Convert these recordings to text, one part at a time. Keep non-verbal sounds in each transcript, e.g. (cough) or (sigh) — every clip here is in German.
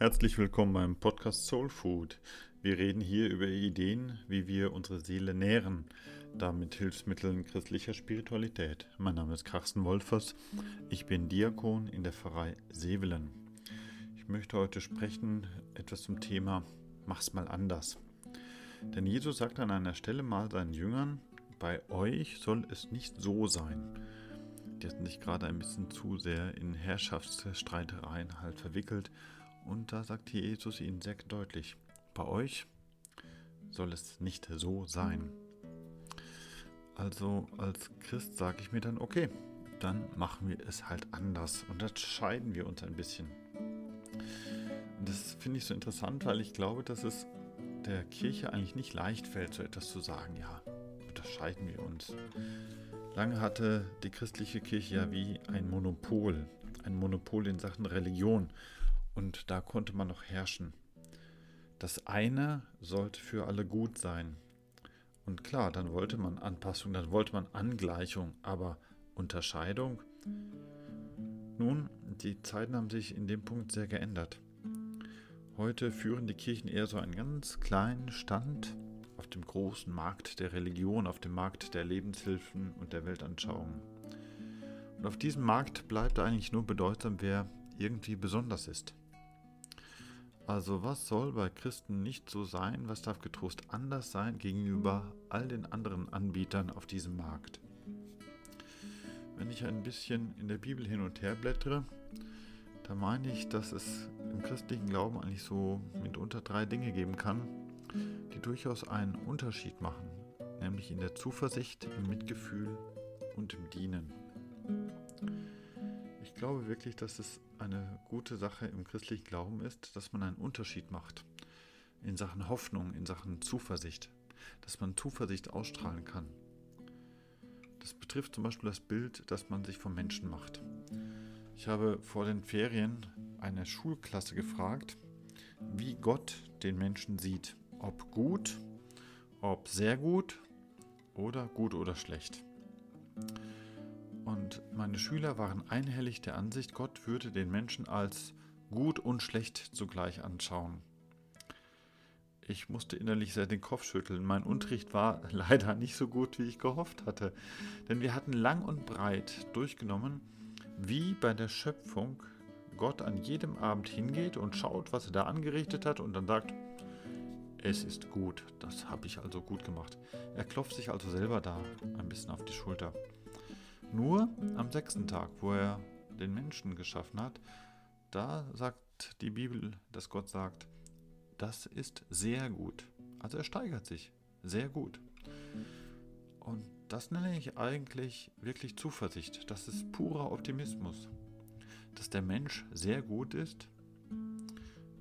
Herzlich willkommen beim Podcast Soul Food. Wir reden hier über Ideen, wie wir unsere Seele nähren, damit Hilfsmitteln christlicher Spiritualität. Mein Name ist Carsten Wolfers. Ich bin Diakon in der Pfarrei Sevelen. Ich möchte heute sprechen etwas zum Thema Mach's mal anders. Denn Jesus sagt an einer Stelle mal seinen Jüngern, bei euch soll es nicht so sein. Die hatten sich gerade ein bisschen zu sehr in Herrschaftsstreitereien halt verwickelt. Und da sagt Jesus ihnen sehr deutlich, bei euch soll es nicht so sein. Also als Christ sage ich mir dann, okay, dann machen wir es halt anders und unterscheiden wir uns ein bisschen. Das finde ich so interessant, weil ich glaube, dass es der Kirche eigentlich nicht leicht fällt, so etwas zu sagen, ja, unterscheiden wir uns. Lange hatte die christliche Kirche ja wie ein Monopol, ein Monopol in Sachen Religion und da konnte man noch herrschen. Das eine sollte für alle gut sein. Und klar, dann wollte man Anpassung, dann wollte man Angleichung, aber Unterscheidung? Nun, die Zeiten haben sich in dem Punkt sehr geändert. Heute führen die Kirchen eher so einen ganz kleinen Stand auf dem großen Markt der Religion, auf dem Markt der Lebenshilfen und der Weltanschauungen. Und auf diesem Markt bleibt eigentlich nur bedeutsam, wer irgendwie besonders ist. Also was soll bei Christen nicht so sein, was darf getrost anders sein gegenüber all den anderen Anbietern auf diesem Markt? Wenn ich ein bisschen in der Bibel hin und her blättere, da meine ich, dass es im christlichen Glauben eigentlich so mitunter drei Dinge geben kann, die durchaus einen Unterschied machen, nämlich in der Zuversicht, im Mitgefühl und im Dienen. Ich glaube wirklich, dass es eine gute Sache im christlichen Glauben ist, dass man einen Unterschied macht in Sachen Hoffnung, in Sachen Zuversicht, dass man Zuversicht ausstrahlen kann. Das betrifft zum Beispiel das Bild, das man sich vom Menschen macht. Ich habe vor den Ferien eine Schulklasse gefragt, wie Gott den Menschen sieht ob gut, ob sehr gut oder gut oder schlecht. Und meine Schüler waren einhellig der Ansicht, Gott würde den Menschen als gut und schlecht zugleich anschauen. Ich musste innerlich sehr den Kopf schütteln. Mein Unterricht war (laughs) leider nicht so gut, wie ich gehofft hatte. Denn wir hatten lang und breit durchgenommen, wie bei der Schöpfung Gott an jedem Abend hingeht und schaut, was er da angerichtet hat und dann sagt, es ist gut. Das habe ich also gut gemacht. Er klopft sich also selber da ein bisschen auf die Schulter. Nur am sechsten Tag, wo er den Menschen geschaffen hat, da sagt die Bibel, dass Gott sagt, das ist sehr gut. Also er steigert sich. Sehr gut. Und das nenne ich eigentlich wirklich Zuversicht. Das ist purer Optimismus. Dass der Mensch sehr gut ist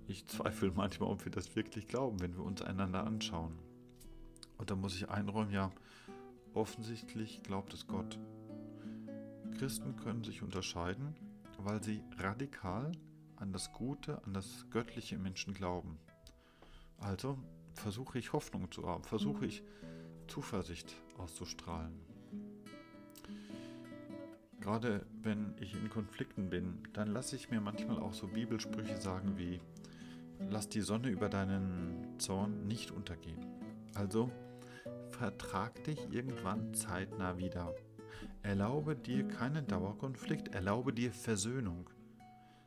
ich zweifle (laughs) manchmal, ob wir das wirklich glauben, wenn wir uns einander anschauen. Und da muss ich einräumen, ja, offensichtlich glaubt es Gott. Christen können sich unterscheiden, weil sie radikal an das Gute, an das Göttliche im Menschen glauben. Also versuche ich Hoffnung zu haben, versuche ich Zuversicht auszustrahlen. Gerade wenn ich in Konflikten bin, dann lasse ich mir manchmal auch so Bibelsprüche sagen wie, lass die Sonne über deinen Zorn nicht untergehen. Also vertrag dich irgendwann zeitnah wieder. Erlaube dir keinen Dauerkonflikt, erlaube dir Versöhnung.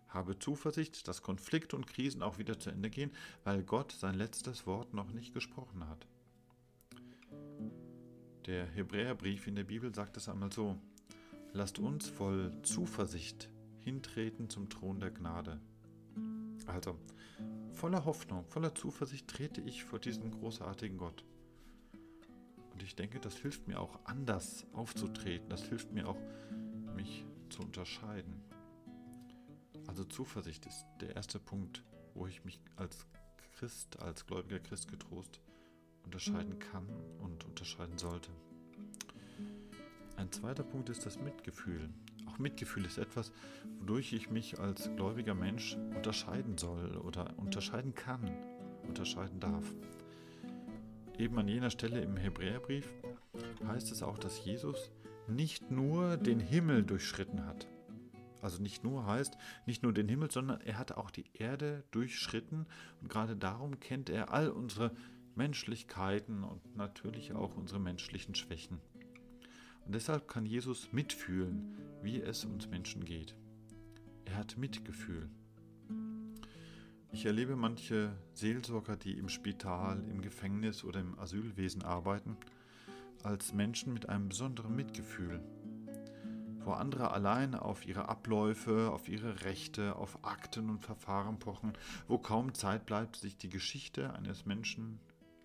Habe Zuversicht, dass Konflikte und Krisen auch wieder zu Ende gehen, weil Gott sein letztes Wort noch nicht gesprochen hat. Der Hebräerbrief in der Bibel sagt es einmal so: Lasst uns voll Zuversicht hintreten zum Thron der Gnade. Also, voller Hoffnung, voller Zuversicht trete ich vor diesen großartigen Gott. Ich denke, das hilft mir auch anders aufzutreten. Das hilft mir auch, mich zu unterscheiden. Also Zuversicht ist der erste Punkt, wo ich mich als Christ, als gläubiger Christ getrost unterscheiden kann und unterscheiden sollte. Ein zweiter Punkt ist das Mitgefühl. Auch Mitgefühl ist etwas, wodurch ich mich als gläubiger Mensch unterscheiden soll oder unterscheiden kann, unterscheiden darf. Eben an jener Stelle im Hebräerbrief heißt es auch, dass Jesus nicht nur den Himmel durchschritten hat. Also nicht nur heißt, nicht nur den Himmel, sondern er hat auch die Erde durchschritten und gerade darum kennt er all unsere Menschlichkeiten und natürlich auch unsere menschlichen Schwächen. Und deshalb kann Jesus mitfühlen, wie es uns Menschen geht. Er hat Mitgefühl. Ich erlebe manche Seelsorger, die im Spital, im Gefängnis oder im Asylwesen arbeiten, als Menschen mit einem besonderen Mitgefühl, wo andere allein auf ihre Abläufe, auf ihre Rechte, auf Akten und Verfahren pochen, wo kaum Zeit bleibt, sich die Geschichte eines Menschen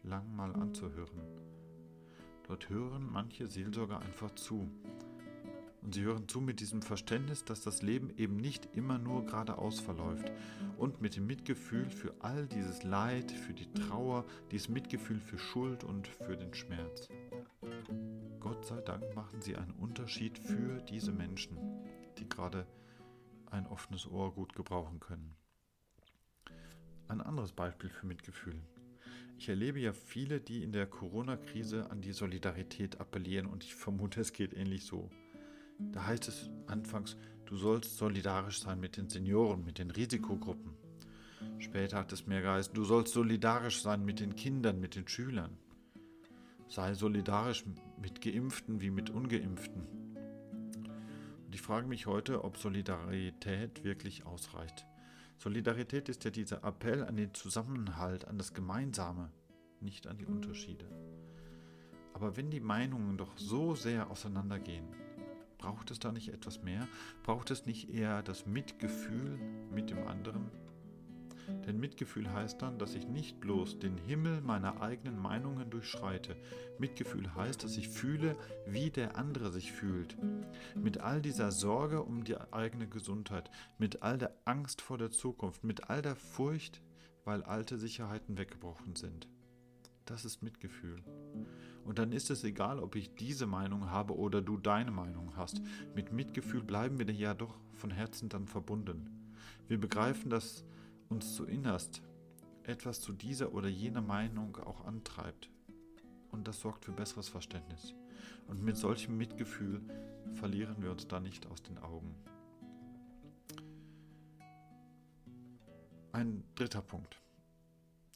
lang mal anzuhören. Dort hören manche Seelsorger einfach zu. Und sie hören zu mit diesem Verständnis, dass das Leben eben nicht immer nur geradeaus verläuft. Und mit dem Mitgefühl für all dieses Leid, für die Trauer, dieses Mitgefühl für Schuld und für den Schmerz. Gott sei Dank machen sie einen Unterschied für diese Menschen, die gerade ein offenes Ohr gut gebrauchen können. Ein anderes Beispiel für Mitgefühl. Ich erlebe ja viele, die in der Corona-Krise an die Solidarität appellieren und ich vermute, es geht ähnlich so. Da heißt es anfangs, du sollst solidarisch sein mit den Senioren, mit den Risikogruppen. Später hat es mehr geheißen, du sollst solidarisch sein mit den Kindern, mit den Schülern. Sei solidarisch mit Geimpften wie mit Ungeimpften. Und ich frage mich heute, ob Solidarität wirklich ausreicht. Solidarität ist ja dieser Appell an den Zusammenhalt, an das Gemeinsame, nicht an die Unterschiede. Aber wenn die Meinungen doch so sehr auseinandergehen, braucht es da nicht etwas mehr? Braucht es nicht eher das Mitgefühl mit dem anderen? Denn Mitgefühl heißt dann, dass ich nicht bloß den Himmel meiner eigenen Meinungen durchschreite. Mitgefühl heißt, dass ich fühle, wie der andere sich fühlt. Mit all dieser Sorge um die eigene Gesundheit, mit all der Angst vor der Zukunft, mit all der Furcht, weil alte Sicherheiten weggebrochen sind. Das ist Mitgefühl. Und dann ist es egal, ob ich diese Meinung habe oder du deine Meinung hast. Mit Mitgefühl bleiben wir ja doch von Herzen dann verbunden. Wir begreifen, dass uns zu innerst etwas zu dieser oder jener Meinung auch antreibt. Und das sorgt für besseres Verständnis. Und mit solchem Mitgefühl verlieren wir uns da nicht aus den Augen. Ein dritter Punkt.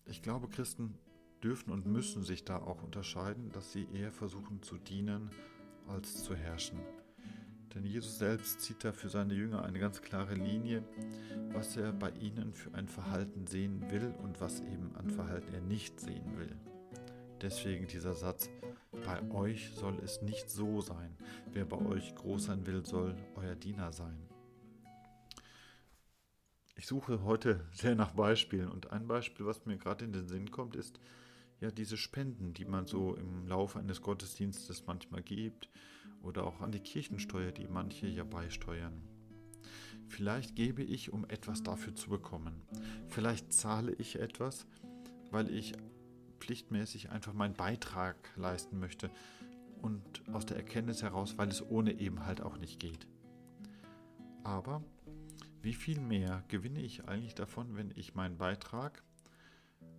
Ich glaube, Christen dürfen und müssen sich da auch unterscheiden, dass sie eher versuchen zu dienen als zu herrschen. Denn Jesus selbst zieht da für seine Jünger eine ganz klare Linie, was er bei ihnen für ein Verhalten sehen will und was eben an Verhalten er nicht sehen will. Deswegen dieser Satz, bei euch soll es nicht so sein. Wer bei euch groß sein will, soll euer Diener sein. Ich suche heute sehr nach Beispielen und ein Beispiel, was mir gerade in den Sinn kommt, ist ja diese Spenden, die man so im Laufe eines Gottesdienstes manchmal gibt oder auch an die Kirchensteuer, die manche ja beisteuern. Vielleicht gebe ich, um etwas dafür zu bekommen. Vielleicht zahle ich etwas, weil ich pflichtmäßig einfach meinen Beitrag leisten möchte und aus der Erkenntnis heraus, weil es ohne eben halt auch nicht geht. Aber wie viel mehr gewinne ich eigentlich davon, wenn ich meinen Beitrag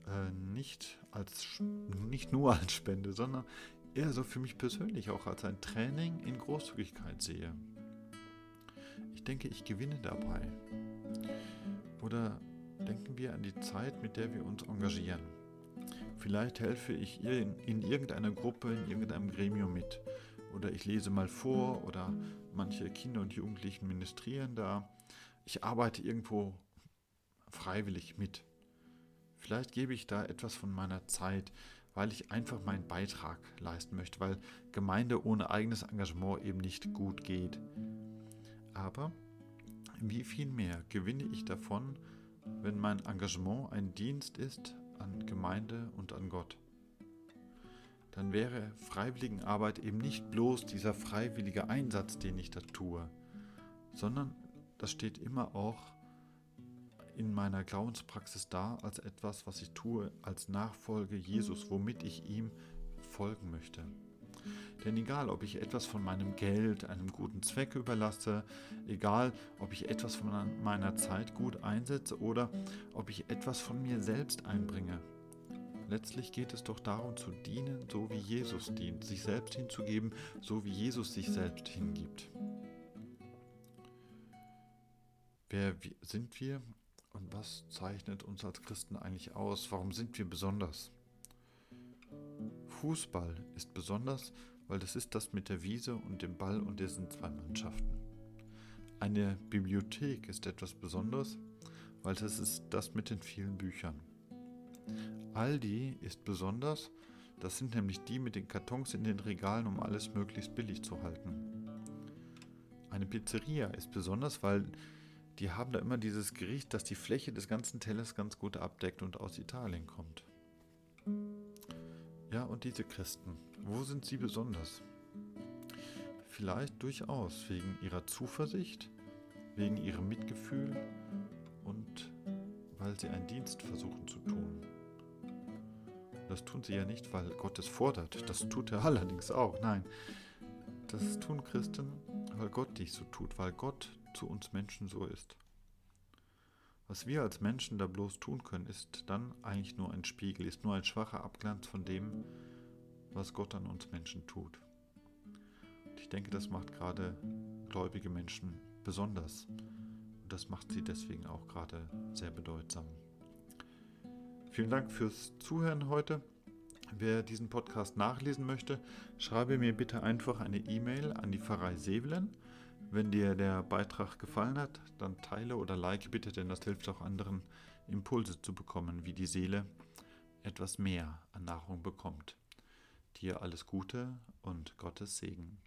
äh, nicht, als, nicht nur als Spende, sondern eher so für mich persönlich auch als ein Training in Großzügigkeit sehe. Ich denke, ich gewinne dabei. Oder denken wir an die Zeit, mit der wir uns engagieren. Vielleicht helfe ich in, in irgendeiner Gruppe, in irgendeinem Gremium mit. Oder ich lese mal vor oder manche Kinder und Jugendlichen ministrieren da. Ich arbeite irgendwo freiwillig mit. Vielleicht gebe ich da etwas von meiner Zeit, weil ich einfach meinen Beitrag leisten möchte, weil Gemeinde ohne eigenes Engagement eben nicht gut geht. Aber wie viel mehr gewinne ich davon, wenn mein Engagement ein Dienst ist an Gemeinde und an Gott? Dann wäre Freiwilligenarbeit eben nicht bloß dieser freiwillige Einsatz, den ich da tue, sondern das steht immer auch in meiner Glaubenspraxis da als etwas, was ich tue als Nachfolge Jesus, womit ich ihm folgen möchte. Denn egal, ob ich etwas von meinem Geld einem guten Zweck überlasse, egal, ob ich etwas von meiner Zeit gut einsetze oder ob ich etwas von mir selbst einbringe, letztlich geht es doch darum zu dienen, so wie Jesus dient, sich selbst hinzugeben, so wie Jesus sich selbst hingibt. wer sind wir und was zeichnet uns als Christen eigentlich aus? Warum sind wir besonders? Fußball ist besonders, weil das ist das mit der Wiese und dem Ball und dessen zwei Mannschaften. Eine Bibliothek ist etwas Besonderes, weil das ist das mit den vielen Büchern. Aldi ist besonders, das sind nämlich die mit den Kartons in den Regalen, um alles möglichst billig zu halten. Eine Pizzeria ist besonders, weil die haben da immer dieses Gericht, das die Fläche des ganzen Tellers ganz gut abdeckt und aus Italien kommt. Ja, und diese Christen, wo sind sie besonders? Vielleicht durchaus wegen ihrer Zuversicht, wegen ihrem Mitgefühl und weil sie einen Dienst versuchen zu tun. Das tun sie ja nicht, weil Gott es fordert. Das tut er (laughs) allerdings auch. Nein, das tun Christen, weil Gott dies so tut, weil Gott zu uns Menschen so ist. Was wir als Menschen da bloß tun können, ist dann eigentlich nur ein Spiegel, ist nur ein schwacher Abglanz von dem, was Gott an uns Menschen tut. Und ich denke, das macht gerade gläubige Menschen besonders. Und das macht sie deswegen auch gerade sehr bedeutsam. Vielen Dank fürs Zuhören heute. Wer diesen Podcast nachlesen möchte, schreibe mir bitte einfach eine E-Mail an die Pfarrei Sevelen wenn dir der Beitrag gefallen hat, dann teile oder like bitte, denn das hilft auch anderen, Impulse zu bekommen, wie die Seele etwas mehr an Nahrung bekommt. Dir alles Gute und Gottes Segen.